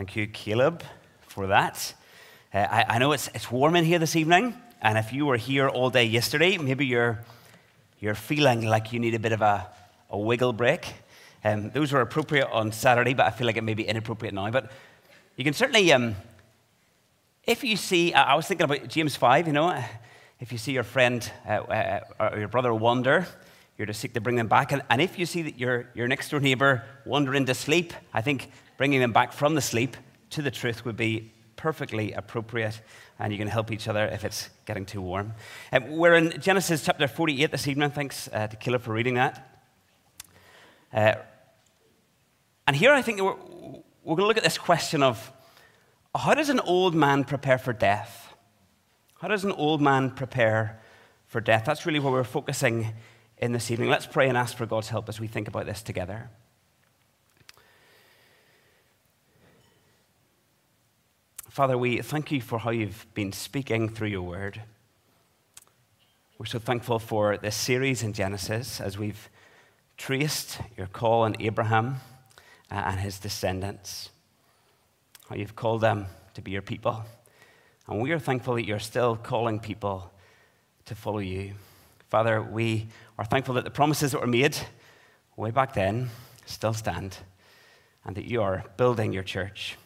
Thank you, Caleb, for that. Uh, I, I, know it's, it's warm in here this evening, and if you were here all day yesterday, maybe you're, you're feeling like you need a bit of a, a wiggle break. Um, those were appropriate on Saturday, but I feel like it may be inappropriate now. But you can certainly, um, if you see, I was thinking about James 5, you know, if you see your friend uh, uh, or your brother wander, you're to seek to bring them back. And, and if you see that your, your next door neighbor wandering to sleep, I think bringing them back from the sleep to the truth would be perfectly appropriate. And you can help each other if it's getting too warm. Um, we're in Genesis chapter 48 this evening. Thanks uh, to Caleb for reading that. Uh, and here I think we're, we're going to look at this question of how does an old man prepare for death? How does an old man prepare for death? That's really what we're focusing in this evening. Let's pray and ask for God's help as we think about this together. Father, we thank you for how you've been speaking through your word. We're so thankful for this series in Genesis as we've traced your call on Abraham uh, and his descendants, how you've called them to be your people. And we are thankful that you're still calling people to follow you. Father, we are thankful that the promises that were made way back then still stand and that you are building your church.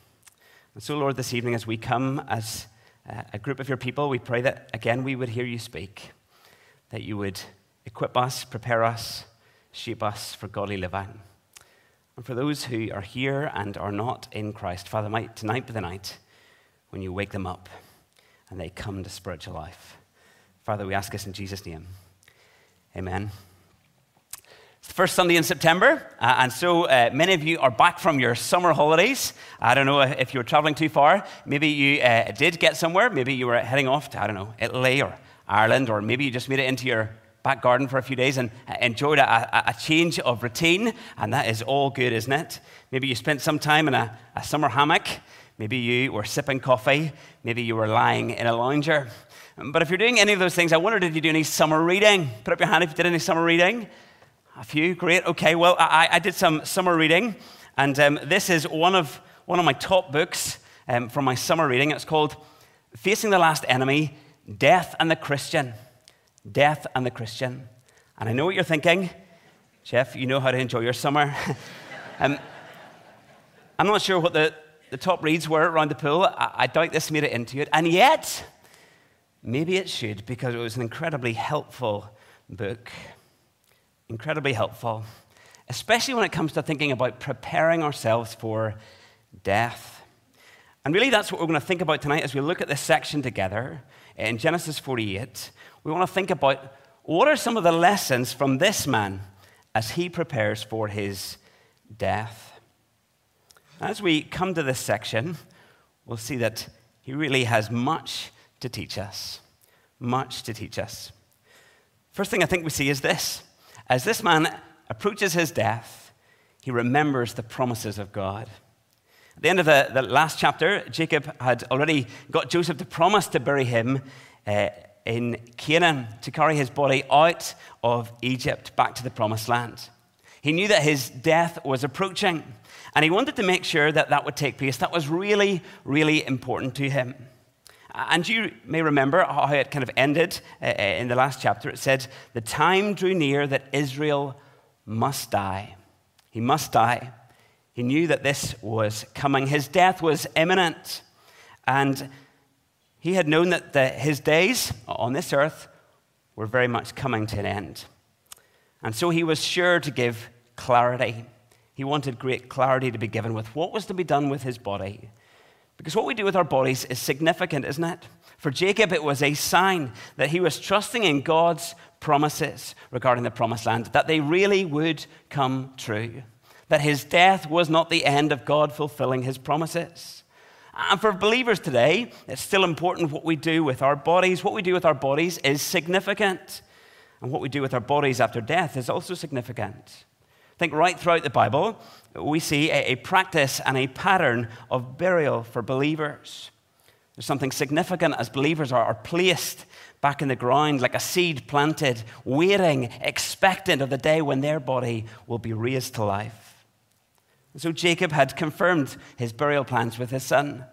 And so, Lord, this evening as we come as uh, a group of your people, we pray that again we would hear you speak, that you would equip us, prepare us, shape us for godly living. And for those who are here and are not in Christ, Father, might tonight be the night when you wake them up and they come to spiritual life. Father, we ask this in Jesus' name. Amen. It's the first Sunday in September, uh, and so uh, many of you are back from your summer holidays. I don't know if you were traveling too far. Maybe you uh, did get somewhere. Maybe you were heading off to, I don't know, Italy or Ireland, or maybe you just made it into your back garden for a few days and uh, enjoyed a, a, change of routine, and that is all good, isn't it? Maybe you spent some time in a, a summer hammock. Maybe you were sipping coffee. Maybe you were lying in a lounger. But if you're doing any of those things, I wonder did you do any summer reading? Put up your hand if you did any summer reading. A few, great. Okay, well, I, I did some summer reading, and um, this is one of, one of my top books um, from my summer reading. It's called Facing the Last Enemy Death and the Christian. Death and the Christian. And I know what you're thinking. Jeff, you know how to enjoy your summer. um, I'm not sure what the, the top reads were around the pool. I, I doubt this made it into it. And yet, Maybe it should because it was an incredibly helpful book. Incredibly helpful, especially when it comes to thinking about preparing ourselves for death. And really, that's what we're going to think about tonight as we look at this section together in Genesis 48. We want to think about what are some of the lessons from this man as he prepares for his death. As we come to this section, we'll see that he really has much to teach us. Much to teach us. First thing I think we see is this as this man approaches his death, he remembers the promises of God. At the end of the, the last chapter, Jacob had already got Joseph to promise to bury him uh, in Canaan, to carry his body out of Egypt back to the promised land. He knew that his death was approaching, and he wanted to make sure that that would take place. That was really, really important to him. And you may remember how it kind of ended uh, uh, in the last chapter. It said, The time drew near that Israel must die. He must die. He knew that this was coming. His death was imminent. And he had known that the, his days on this earth were very much coming to an end. And so he was sure to give clarity. He wanted great clarity to be given with what was to be done with his body. Because what we do with our bodies is significant, isn't it? For Jacob, it was a sign that he was trusting in God's promises regarding the promised land, that they really would come true, that his death was not the end of God fulfilling his promises. And for believers today, it's still important what we do with our bodies. What we do with our bodies is significant. And what we do with our bodies after death is also significant. I think right throughout the Bible, we see a, practice and a pattern of burial for believers. There's something significant as believers are placed back in the ground like a seed planted, waiting, expectant of the day when their body will be raised to life. So Jacob had confirmed his burial plans with his son.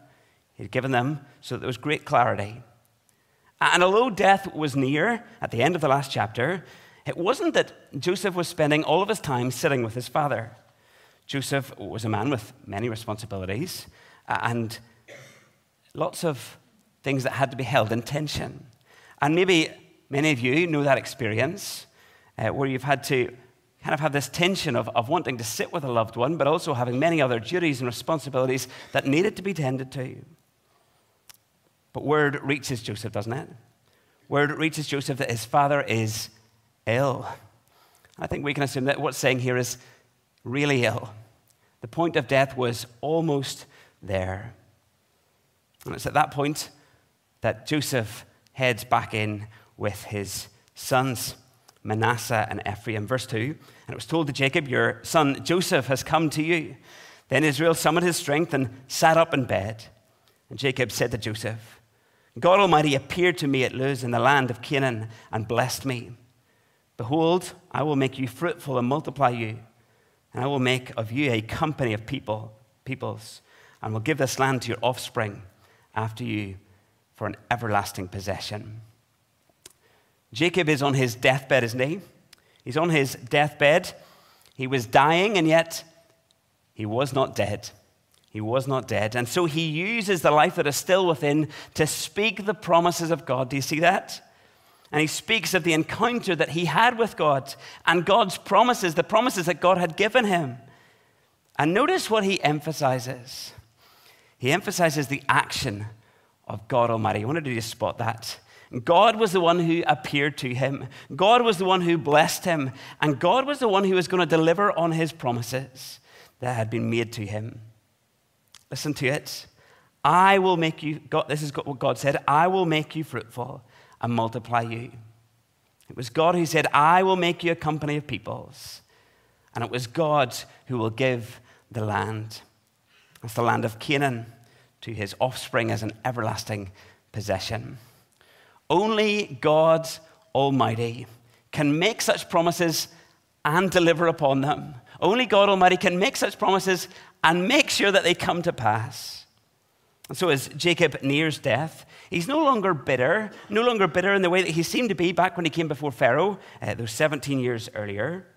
He'd given them so that there was great clarity. And although death was near at the end of the last chapter, it wasn't that Joseph was spending all of his time sitting with his father. Joseph was a man with many responsibilities and lots of things that had to be held in tension. And maybe many of you know that experience uh, where you've had to kind of have this tension of, of wanting to sit with a loved one, but also having many other duties and responsibilities that needed to be tended to. But word reaches Joseph, doesn't it? Word reaches Joseph that his father is ill. I think we can assume that what's saying here is really ill. The point of death was almost there. And it's at that point that Joseph heads back in with his sons, Manasseh and Ephraim. Verse 2 And it was told to Jacob, Your son Joseph has come to you. Then Israel summoned his strength and sat up in bed. And Jacob said to Joseph, God Almighty appeared to me at Luz in the land of Canaan and blessed me. Behold, I will make you fruitful and multiply you, and I will make of you a company of people, peoples, and will give this land to your offspring after you for an everlasting possession. Jacob is on his deathbed, isn't he? He's on his deathbed. He was dying, and yet he was not dead. He was not dead. And so he uses the life that is still within to speak the promises of God. Do you see that? And he speaks of the encounter that he had with God and God's promises, the promises that God had given him. And notice what he emphasizes. He emphasizes the action of God Almighty. I wanted you to spot that. God was the one who appeared to him. God was the one who blessed him. And God was the one who was going to deliver on his promises that had been made to him. Listen to it. I will make you, God, this is what God said, I will make you fruitful and multiply you. It was God who said, I will make you a company of peoples. And it was God who will give the land. It's the land of Canaan to his offspring as an everlasting possession. Only God Almighty can make such promises and deliver upon them. Only God Almighty can make such promises and make sure that they come to pass. And so, as Jacob nears death, he's no longer bitter, no longer bitter in the way that he seemed to be back when he came before Pharaoh, uh, those 17 years earlier.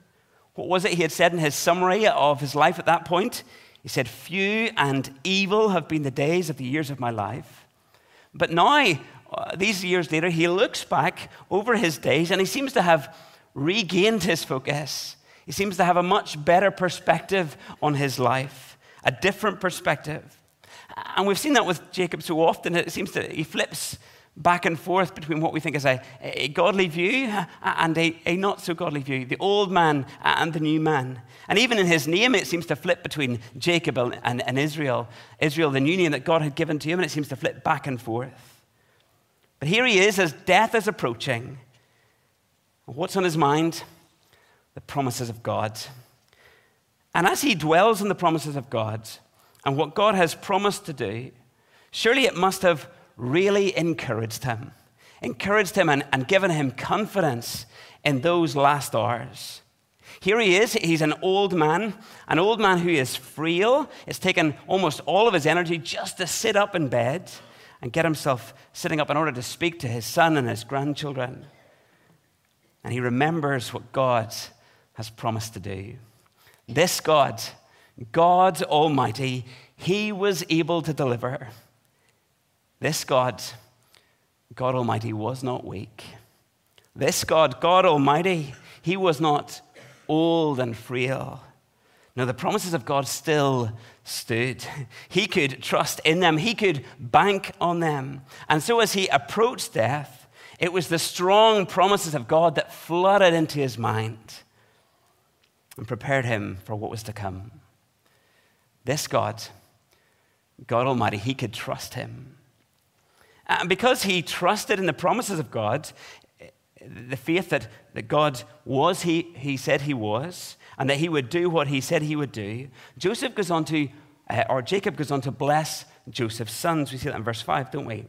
What was it he had said in his summary of his life at that point? He said, Few and evil have been the days of the years of my life. But now, uh, these years later, he looks back over his days and he seems to have regained his focus. He seems to have a much better perspective on his life a different perspective. And we've seen that with Jacob so often. It seems that he flips back and forth between what we think is a, a godly view and a, a, not so godly view, the old man and the new man. And even in his name, it seems to flip between Jacob and, and Israel. Israel, the new name that God had given to him, and it seems to flip back and forth. But here he is as death is approaching. What's on his mind? The promises of God. And as he dwells on the promises of God and what God has promised to do, surely it must have really encouraged him, encouraged him and, and given him confidence in those last hours. Here he is. He's an old man, an old man who is frail. It's taken almost all of his energy just to sit up in bed and get himself sitting up in order to speak to his son and his grandchildren. And he remembers what God has promised to do. This God, God Almighty, He was able to deliver. her. This God, God Almighty, was not weak. This God, God Almighty, He was not old and frail. No, the promises of God still stood. He could trust in them, he could bank on them. And so, as he approached death, it was the strong promises of God that flooded into his mind and prepared him for what was to come. This God, God Almighty, he could trust him. And because he trusted in the promises of God, the faith that, that God was, he, he said he was, and that he would do what he said he would do, Joseph goes on to, uh, or Jacob goes on to bless Joseph's sons. We see that in verse 5, don't we?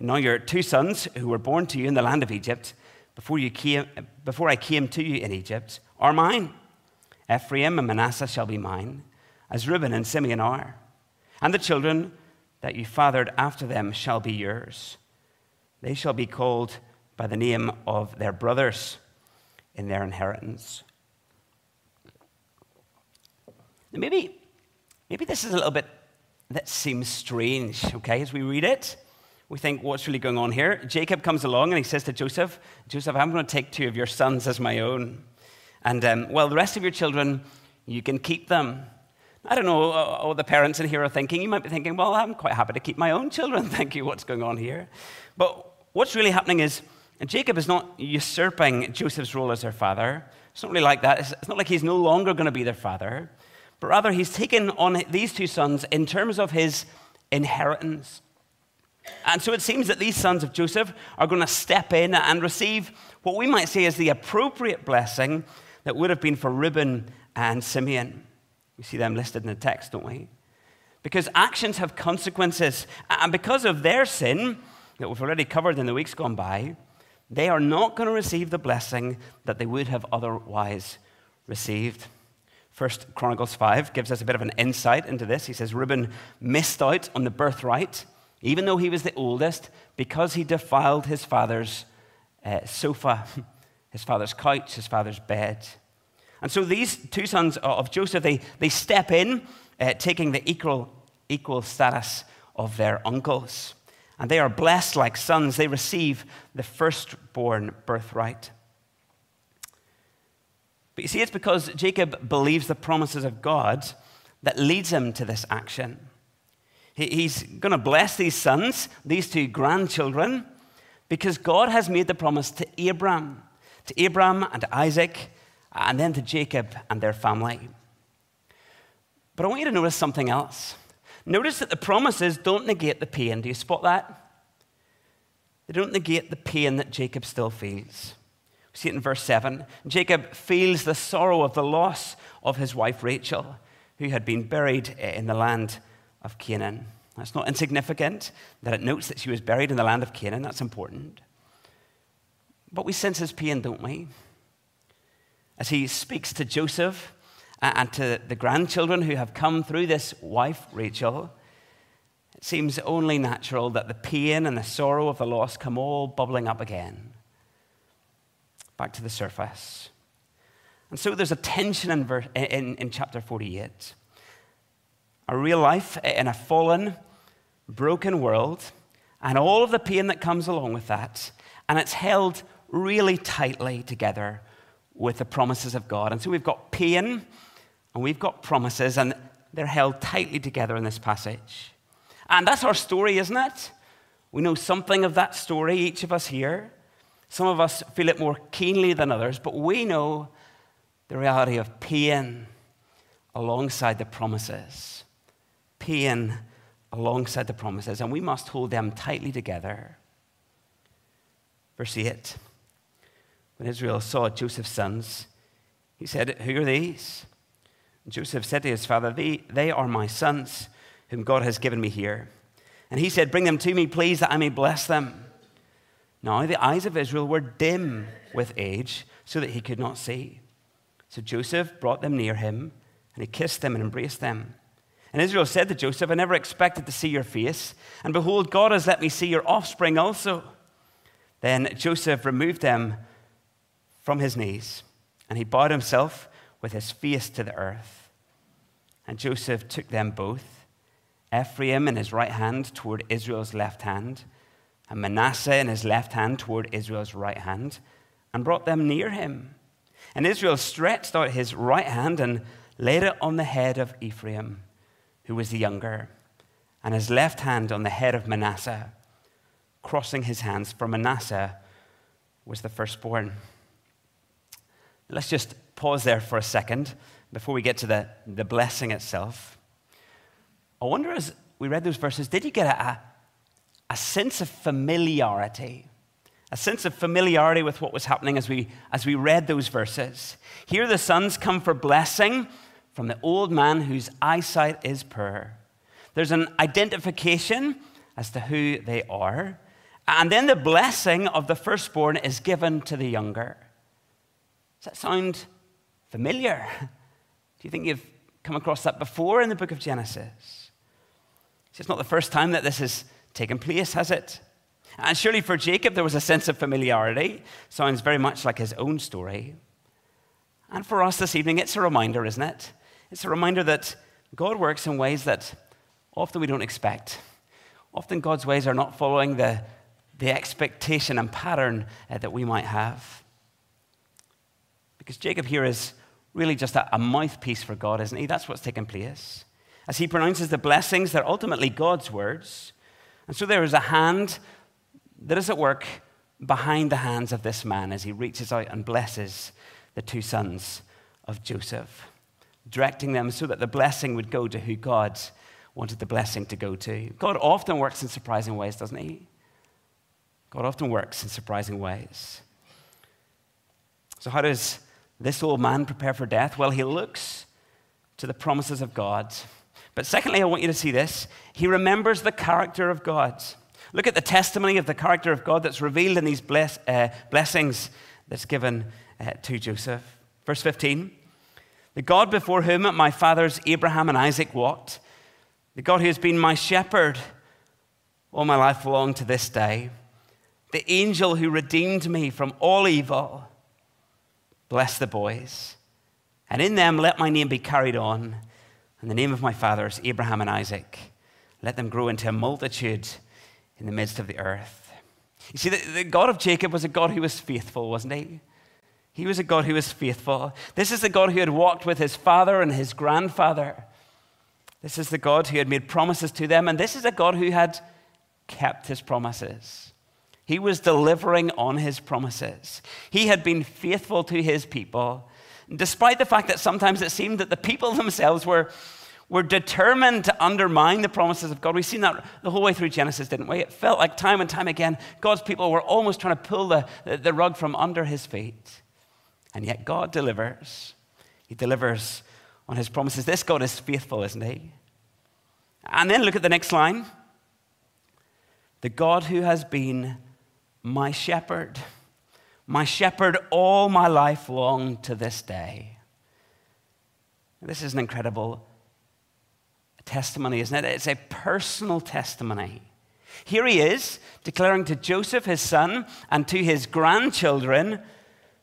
Now your two sons who were born to you in the land of Egypt, before, you came, before I came to you in Egypt, are mine. Ephraim and Manasseh shall be mine, as Reuben and Simeon are. And the children that you fathered after them shall be yours. They shall be called by the name of their brothers in their inheritance. Maybe, maybe this is a little bit that seems strange, okay, as we read it. We think, what's really going on here? Jacob comes along and he says to Joseph, Joseph, I'm going to take two of your sons as my own. And, um, well, the rest of your children, you can keep them. I don't know uh, what the parents in here are thinking. You might be thinking, well, I'm quite happy to keep my own children. Thank you. What's going on here? But what's really happening is Jacob is not usurping Joseph's role as their father. It's not really like that. It's not like he's no longer going to be their father but rather he's taken on these two sons in terms of his inheritance. And so it seems that these sons of Joseph are going to step in and receive what we might say is the appropriate blessing that would have been for Reuben and Simeon. We see them listed in the text, don't we? Because actions have consequences. And because of their sin, that we've already covered in the weeks gone by, they are not going to receive the blessing that they would have otherwise received. First Chronicles 5 gives us a bit of an insight into this. He says Reuben missed out on the birthright, even though he was the oldest, because he defiled his father's uh, sofa, his father's couch, his father's bed. And so these two sons of Joseph, they, they step in, uh, taking the equal, equal status of their uncles. And they are blessed like sons. They receive the firstborn birthright. But you see, it's because Jacob believes the promises of God that leads him to this action. He's going to bless these sons, these two grandchildren, because God has made the promise to Abraham, to Abraham and Isaac, and then to Jacob and their family. But I want you to notice something else. Notice that the promises don't negate the pain. Do you spot that? They don't negate the pain that Jacob still feels We see it in verse 7. Jacob feels the sorrow of the loss of his wife Rachel, who had been buried in the land of Canaan. That's not insignificant that it notes that she was buried in the land of Canaan. That's important. But we sense his pain, don't we? As he speaks to Joseph and to the grandchildren who have come through this wife, Rachel, it seems only natural that the pain and the sorrow of the loss come all bubbling up again back to the surface. And so there's a tension in, in, in chapter 48. A real life in a fallen, broken world, and all of the pain that comes along with that. And it's held really tightly together with the promises of God. And so we've got pain and we've got promises, and they're held tightly together in this passage. And that's our story, isn't it? We know something of that story, each of us here. Some of us feel it more keenly than others, but we know the reality of pain alongside the promises. Pain alongside the promises, and we must hold them tightly together. Verse 8 When Israel saw Joseph's sons, he said, Who are these? And Joseph said to his father, they, they are my sons, whom God has given me here. And he said, Bring them to me, please, that I may bless them. Now the eyes of Israel were dim with age, so that he could not see. So Joseph brought them near him, and he kissed them and embraced them. And Israel said to Joseph, I never expected to see your face, and behold, God has let me see your offspring also. Then Joseph removed them from his knees, and he bowed himself with his face to the earth. And Joseph took them both, Ephraim in his right hand toward Israel's left hand and Manasseh in his left hand toward Israel's right hand, and brought them near him. And Israel stretched out his right hand and laid it on the head of Ephraim, who was the younger, and his left hand on the head of Manasseh, crossing his hands, for Manasseh was the firstborn. Let's just pause there for a second before we get to the, the blessing itself. I wonder as we read those verses, did you get a, a sense of familiarity. A sense of familiarity with what was happening as we, as we read those verses. Here the sons come for blessing from the old man whose eyesight is poor. There's an identification as to who they are. And then the blessing of the firstborn is given to the younger. Does that sound familiar? Do you think you've come across that before in the book of Genesis? See, It's not the first time that this has taken place, has it? And surely for Jacob, there was a sense of familiarity. Sounds very much like his own story. And for us this evening, it's a reminder, isn't it? It's a reminder that God works in ways that often we don't expect. Often God's ways are not following the, the expectation and pattern uh, that we might have. Because Jacob here is really just a, a mouthpiece for God, isn't he? That's what's taking place. As he pronounces the blessings, they're ultimately God's words. And so there is a hand that is at work behind the hands of this man as he reaches out and blesses the two sons of Joseph, directing them so that the blessing would go to who God wanted the blessing to go to. God often works in surprising ways, doesn't he? God often works in surprising ways. So, how does this old man prepare for death? Well, he looks to the promises of God. But secondly, I want you to see this. He remembers the character of God. Look at the testimony of the character of God that's revealed in these bless, uh, blessings that's given uh, to Joseph. Verse 15 The God before whom my fathers Abraham and Isaac walked, the God who has been my shepherd all my life long to this day, the angel who redeemed me from all evil, bless the boys. And in them let my name be carried on, and the name of my fathers, Abraham and Isaac. Let them grow into a multitude in the midst of the earth. You see, the, the God of Jacob was a God who was faithful, wasn't he? He was a God who was faithful. This is the God who had walked with his father and his grandfather. This is the God who had made promises to them, and this is a God who had kept his promises. He was delivering on his promises. He had been faithful to his people, despite the fact that sometimes it seemed that the people themselves were were determined to undermine the promises of God. We've seen that the whole way through Genesis, didn't we? It felt like time and time again, God's people were almost trying to pull the, the rug from under his feet. And yet God delivers. He delivers on his promises. This God is faithful, isn't he? And then look at the next line the God who has been my shepherd, my shepherd all my life long to this day. This is an incredible testimony, isn't it? It's a personal testimony. Here he is declaring to Joseph, his son, and to his grandchildren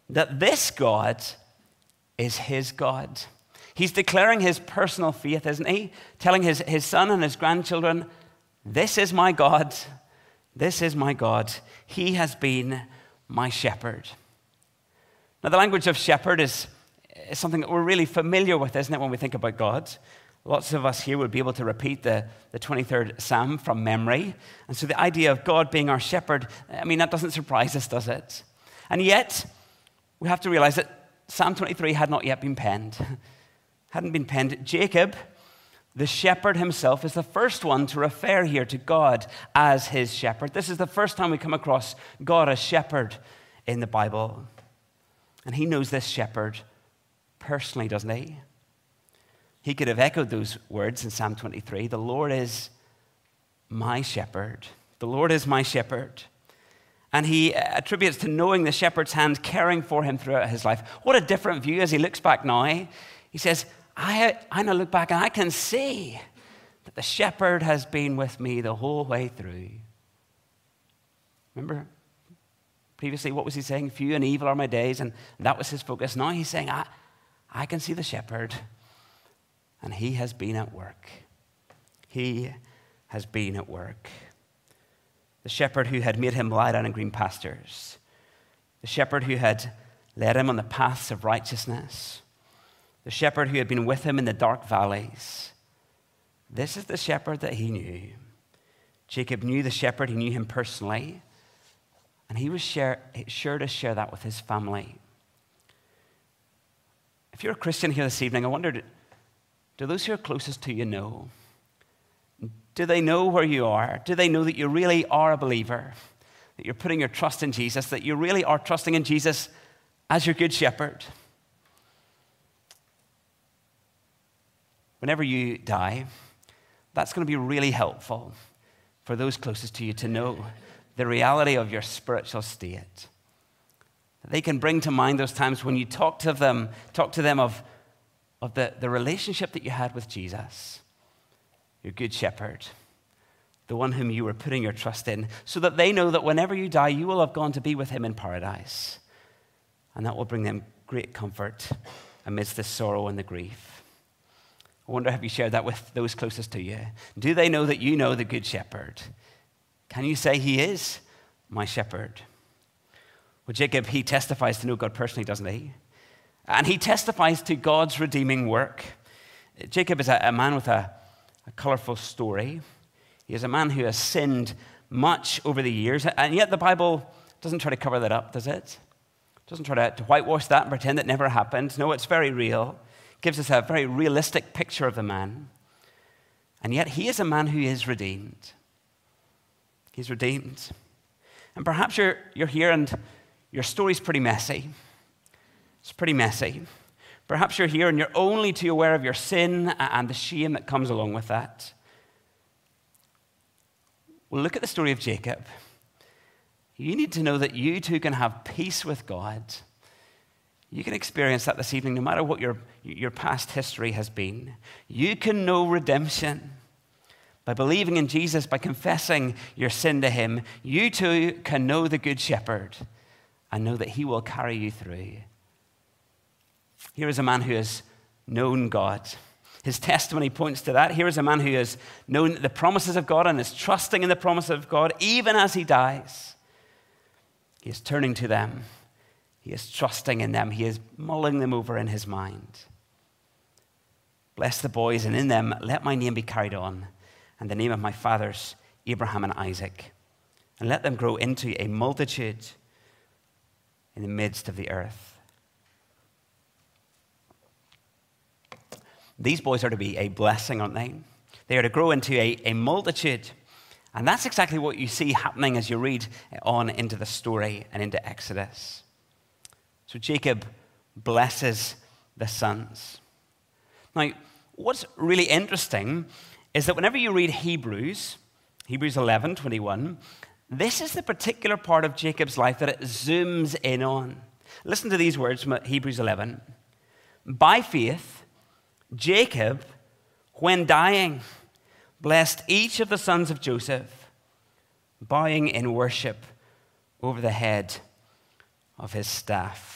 that this God is his God. He's declaring his personal faith, isn't he? Telling his, his son and his grandchildren, This is my God. This is my God. He has been my shepherd. Now, the language of shepherd is, is something that we're really familiar with, isn't it, when we think about God? Lots of us here would be able to repeat the, the 23rd Psalm from memory. And so the idea of God being our shepherd, I mean, that doesn't surprise us, does it? And yet, we have to realize that Psalm 23 had not yet been penned. Hadn't been penned. Jacob, the shepherd himself, is the first one to refer here to God as his shepherd. This is the first time we come across God as shepherd in the Bible. And he knows this shepherd personally, doesn't he? He could have echoed those words in Psalm 23 The Lord is my shepherd. The Lord is my shepherd. And he attributes to knowing the shepherd's hand caring for him throughout his life. What a different view as he looks back now. He says, I, I now look back and I can see that the shepherd has been with me the whole way through. Remember previously, what was he saying? Few and evil are my days, and that was his focus. Now he's saying, I, I can see the shepherd and he has been at work. He has been at work. The shepherd who had made him lie down in green pastures, the shepherd who had led him on the paths of righteousness, the shepherd who had been with him in the dark valleys. This is the shepherd that he knew. Jacob knew the shepherd, he knew him personally, and he was share, sure to share that with his family. If you're a Christian here this evening, I wondered do those who are closest to you know? Do they know where you are? Do they know that you really are a believer? That you're putting your trust in Jesus? That you really are trusting in Jesus as your good shepherd? Whenever you die, that's going to be really helpful for those closest to you to know the reality of your spiritual state. They can bring to mind those times when you talk to them, talk to them of of the, the relationship that you had with Jesus, your good shepherd, the one whom you were putting your trust in, so that they know that whenever you die, you will have gone to be with him in paradise. And that will bring them great comfort amidst the sorrow and the grief. I wonder, have you shared that with those closest to you? Do they know that you know the Good Shepherd? Can you say, He is my shepherd? Well, Jacob, he testifies to know God personally, doesn't he? And he testifies to God's redeeming work. Jacob is a, a man with a, a colorful story. He is a man who has sinned much over the years, and yet the Bible doesn't try to cover that up, does it? It doesn't try to, to whitewash that and pretend it never happened. No, it's very real. Gives us a very realistic picture of the man. And yet he is a man who is redeemed. He's redeemed. And perhaps you're, you're here and your story's pretty messy. It's pretty messy. Perhaps you're here and you're only too aware of your sin and the shame that comes along with that. Well, look at the story of Jacob. You need to know that you too can have peace with God. You can experience that this evening, no matter what your, your past history has been. You can know redemption. By believing in Jesus, by confessing your sin to Him, you too can know the Good Shepherd and know that He will carry you through. Here is a man who has known God. His testimony points to that. Here is a man who has known the promises of God and is trusting in the promise of God even as he dies. He is turning to them, he is trusting in them, he is mulling them over in his mind. Bless the boys, and in them let my name be carried on, and the name of my fathers, Abraham and Isaac, and let them grow into a multitude in the midst of the earth. These boys are to be a blessing, aren't they? They are to grow into a, a multitude. And that's exactly what you see happening as you read on into the story and into Exodus. So Jacob blesses the sons. Now, what's really interesting is that whenever you read Hebrews, Hebrews 11 21, this is the particular part of Jacob's life that it zooms in on. Listen to these words from Hebrews 11. By faith, Jacob, when dying, blessed each of the sons of Joseph, bowing in worship over the head of his staff.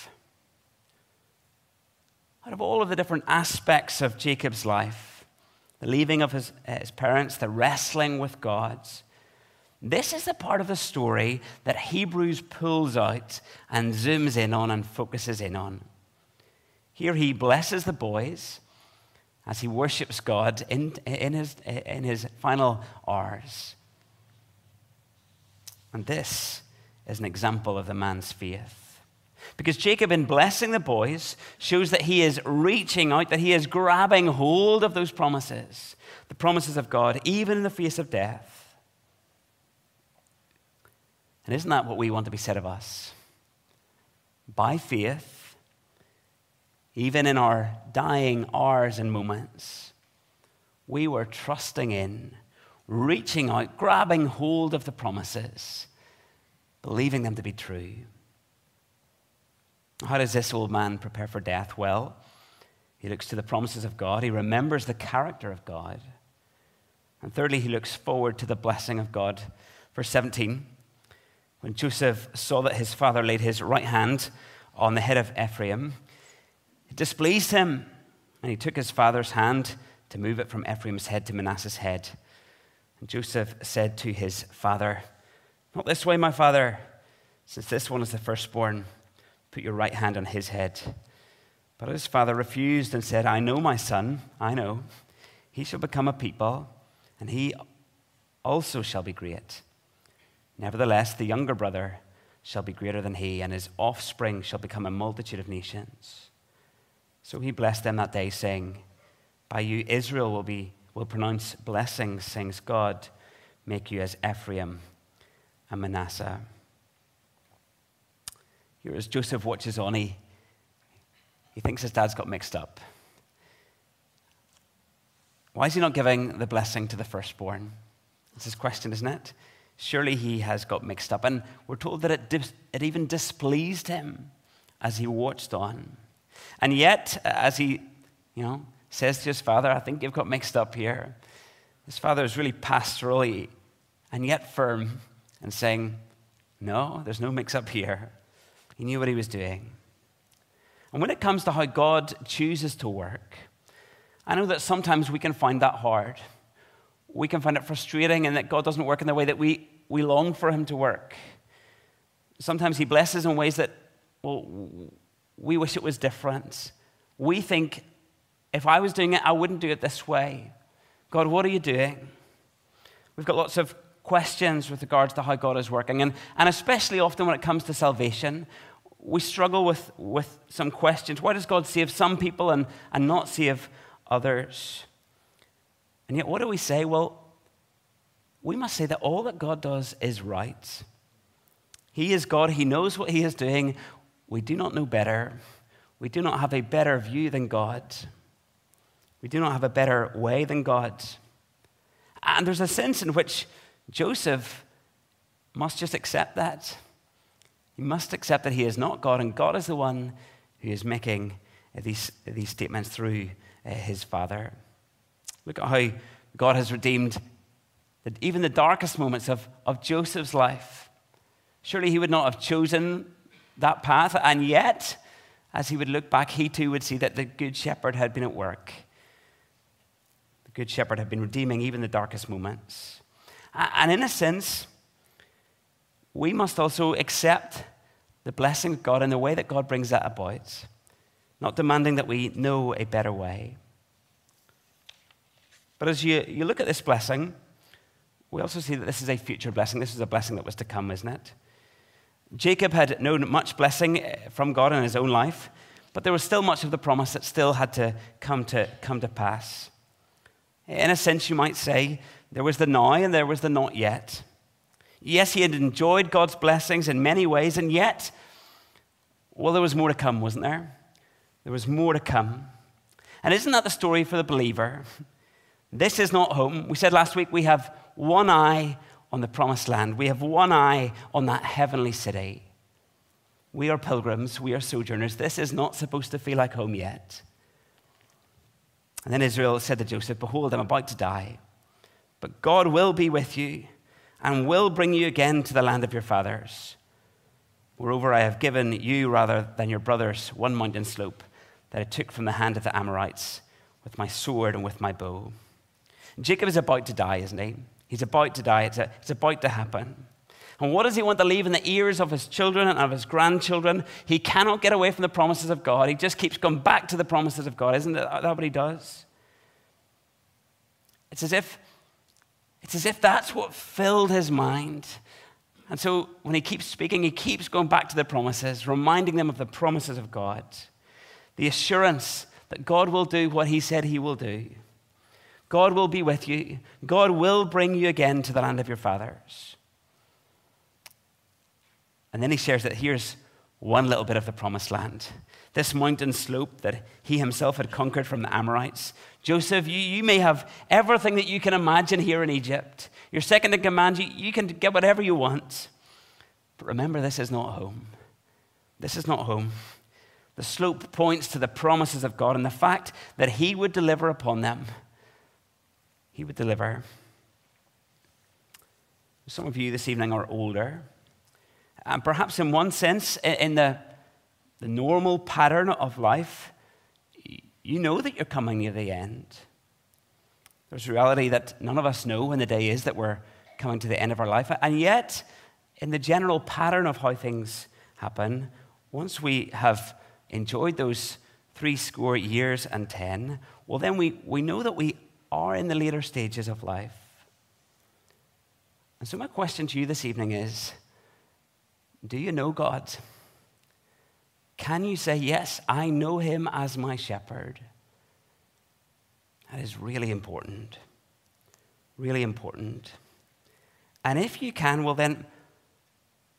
Out of all of the different aspects of Jacob's life, the leaving of his, his parents, the wrestling with God, this is the part of the story that Hebrews pulls out and zooms in on and focuses in on. Here he blesses the boys as he worships God in, in, his, in his final hours. And this is an example of the man's faith. Because Jacob, in blessing the boys, shows that he is reaching out, that he is grabbing hold of those promises, the promises of God, even in the face of death. And isn't that what we want to be said of us? By faith, even in our dying hours and moments, we were trusting in, reaching out, grabbing hold of the promises, believing them to be true. How does this old man prepare for death? Well, he looks to the promises of God, he remembers the character of God. And thirdly, he looks forward to the blessing of God. Verse 17 When Joseph saw that his father laid his right hand on the head of Ephraim, it displeased him, and he took his father's hand to move it from Ephraim's head to Manasseh's head. And Joseph said to his father, Not this way, my father, since this one is the firstborn. Put your right hand on his head. But his father refused and said, I know my son, I know. He shall become a people, and he also shall be great. Nevertheless, the younger brother shall be greater than he, and his offspring shall become a multitude of nations. So he blessed them that day, saying, By you Israel will, be, will pronounce blessings, sings God, make you as Ephraim and Manasseh. Here as Joseph watches on, he, he thinks his dad's got mixed up. Why is he not giving the blessing to the firstborn? That's his question, isn't it? Surely he has got mixed up. And we're told that it, dis- it even displeased him as he watched on. And yet, as he, you know, says to his father, I think you've got mixed up here. His father is really pastorally and yet firm and saying, No, there's no mix up here. He knew what he was doing. And when it comes to how God chooses to work, I know that sometimes we can find that hard. We can find it frustrating and that God doesn't work in the way that we, we long for Him to work. Sometimes He blesses in ways that, well, we wish it was different. We think, if I was doing it, I wouldn't do it this way. God, what are you doing? We've got lots of questions with regards to how God is working. And, and especially often when it comes to salvation, we struggle with, with some questions. Why does God save some people and, and not save others? And yet, what do we say? Well, we must say that all that God does is right. He is God, He knows what He is doing. We do not know better. We do not have a better view than God. We do not have a better way than God. And there's a sense in which Joseph must just accept that. He must accept that he is not God, and God is the one who is making these, these statements through uh, his father. Look at how God has redeemed even the darkest moments of, of Joseph's life. Surely he would not have chosen that path, and yet, as he would look back, he too would see that the Good Shepherd had been at work. The Good Shepherd had been redeeming even the darkest moments. And in a sense, we must also accept the blessing of God in the way that God brings that about, not demanding that we know a better way. But as you, you look at this blessing, we also see that this is a future blessing. This is a blessing that was to come, isn't it? Jacob had known much blessing eh, from God in his own life, but there was still much of the promise that still had to come to, come to pass. In a sense, you might say there was the now and there was the not yet. Yes, he had enjoyed God's blessings in many ways, and yet, well, there was more to come, wasn't there? There was more to come. And isn't that the story for the believer? This is not home. We said last week we have one eye on the promised land, we have one eye on that heavenly city. We are pilgrims, we are sojourners. This is not supposed to feel like home yet. And then Israel said to Joseph, Behold, I'm about to die. But God will be with you and will bring you again to the land of your fathers. Moreover, I have given you, rather than your brothers, one mountain slope that I took from the hand of the Amorites with my sword and with my bow. Jacob is about to die, isn't he? He's about to die. It's, a, it's about to happen. And what does he want to leave in the ears of his children and of his grandchildren? He cannot get away from the promises of God. He just keeps going back to the promises of God. Isn't that what he does? It's as if it's as if that's what filled his mind. And so when he keeps speaking, he keeps going back to the promises, reminding them of the promises of God, the assurance that God will do what he said he will do. God will be with you. God will bring you again to the land of your fathers. And then he shares that here's one little bit of the promised land this mountain slope that he himself had conquered from the Amorites. Joseph, you, you may have everything that you can imagine here in Egypt. You're second in command, you, you can get whatever you want. But remember, this is not home. This is not home. The slope points to the promises of God and the fact that he would deliver upon them. He would deliver. Some of you this evening are older. And perhaps, in one sense, in the the normal pattern of life, you know that you're coming near the end. There's a reality that none of us know when the day is that we're coming to the end of our life. And yet, in the general pattern of how things happen, once we have enjoyed those three score years and ten, well, then we, we know that we are in the later stages of life. And so, my question to you this evening is Do you know God? Can you say, Yes, I know him as my shepherd? That is really important. Really important. And if you can, well, then,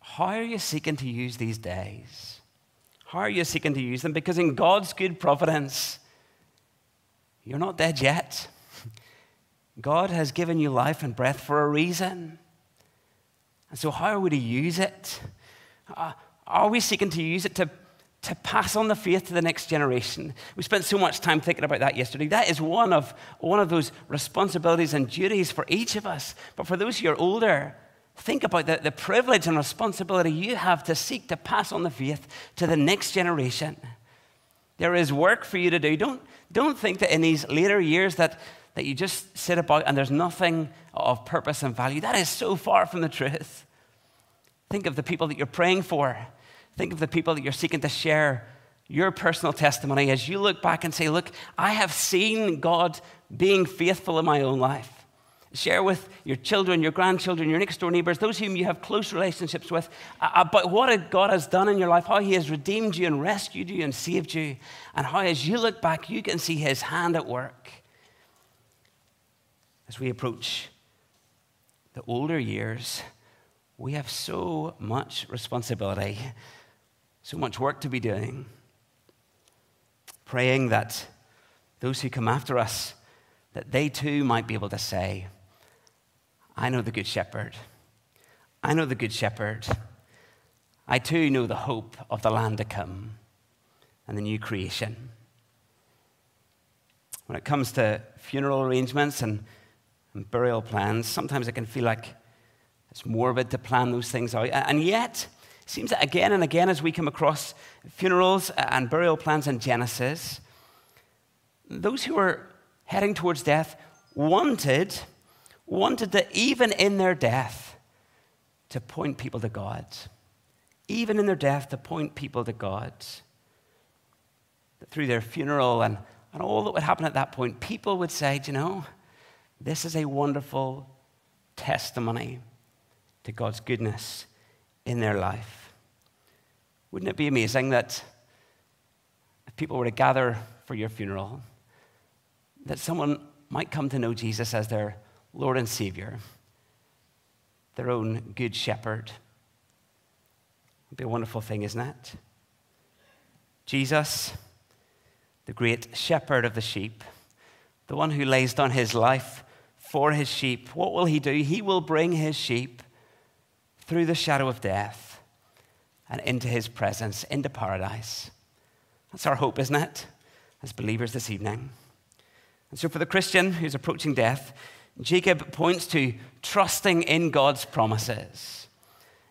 how are you seeking to use these days? How are you seeking to use them? Because in God's good providence, you're not dead yet. God has given you life and breath for a reason. And so, how are we to use it? Uh, are we seeking to use it to to pass on the faith to the next generation. We spent so much time thinking about that yesterday. That is one of, one of those responsibilities and duties for each of us. But for those who are older, think about the, the privilege and responsibility you have to seek to pass on the faith to the next generation. There is work for you to do. Don't, don't think that in these later years that, that you just sit about and there's nothing of purpose and value. That is so far from the truth. Think of the people that you're praying for Think of the people that you're seeking to share your personal testimony as you look back and say, Look, I have seen God being faithful in my own life. Share with your children, your grandchildren, your next door neighbors, those whom you have close relationships with, uh, uh, about what God has done in your life, how He has redeemed you and rescued you and saved you, and how as you look back, you can see His hand at work. As we approach the older years, we have so much responsibility so much work to be doing. Praying that those who come after us, that they too might be able to say, I know the Good Shepherd. I know the Good Shepherd. I too know the hope of the land to come and the new creation. When it comes to funeral arrangements and, and burial plans, sometimes it can feel like it's morbid to plan those things out. And yet, seems that again and again as we come across funerals and burial plans in Genesis, those who were heading towards death wanted, wanted that even in their death, to point people to God. Even in their death, to point people to God. That through their funeral and, and all that would happen at that point, people would say, you know, this is a wonderful testimony to God's goodness in their life. Wouldn't it be amazing that if people were to gather for your funeral, that someone might come to know Jesus as their Lord and Savior, their own good shepherd? It'd be a wonderful thing, isn't it? Jesus, the great shepherd of the sheep, the one who lays down his life for his sheep, what will he do? He will bring his sheep through the shadow of death and into his presence, into paradise. That's our hope, isn't it? As believers this evening. And so, for the Christian who's approaching death, Jacob points to trusting in God's promises.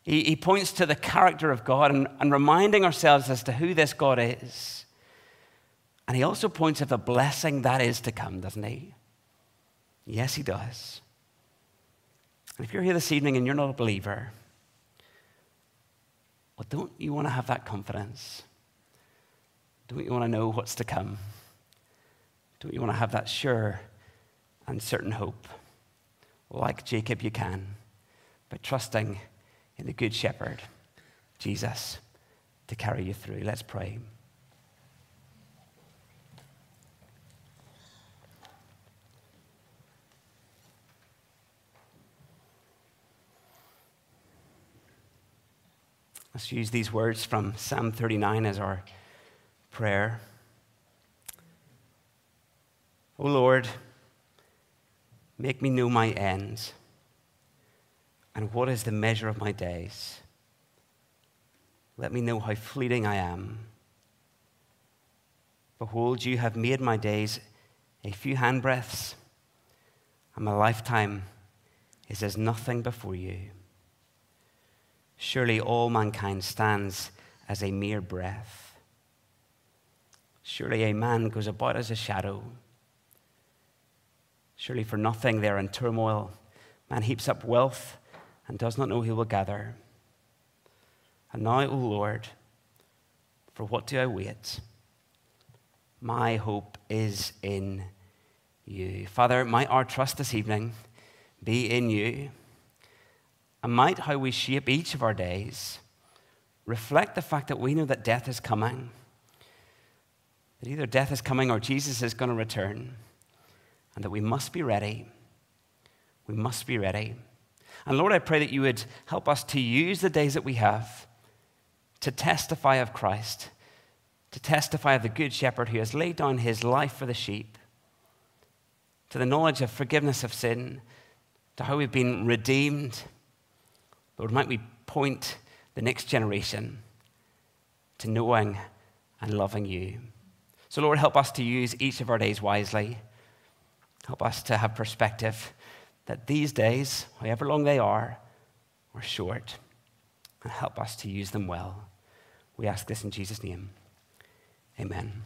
He, he points to the character of God and, and reminding ourselves as to who this God is. And he also points of the blessing that is to come, doesn't he? Yes, he does. And if you're here this evening and you're not a believer, well, don't you want to have that confidence? Don't you want to know what's to come? Don't you want to have that sure and certain hope? Like Jacob, you can, by trusting in the Good Shepherd, Jesus, to carry you through. Let's pray. Let's use these words from Psalm 39 as our prayer. O Lord, make me know my ends and what is the measure of my days. Let me know how fleeting I am. Behold, you have made my days a few handbreadths, and my lifetime is as nothing before you. Surely all mankind stands as a mere breath. Surely a man goes about as a shadow. Surely for nothing they are in turmoil. Man heaps up wealth and does not know he will gather. And now, O Lord, for what do I wait? My hope is in you. Father, might our trust this evening be in you and might how we shape each of our days reflect the fact that we know that death is coming. That either death is coming or Jesus is going to return. And that we must be ready. We must be ready. And Lord, I pray that you would help us to use the days that we have to testify of Christ, to testify of the Good Shepherd who has laid down his life for the sheep, to the knowledge of forgiveness of sin, to how we've been redeemed Lord, might we point the next generation to knowing and loving you. So, Lord, help us to use each of our days wisely. Help us to have perspective that these days, however long they are, are short. And help us to use them well. We ask this in Jesus' name. Amen.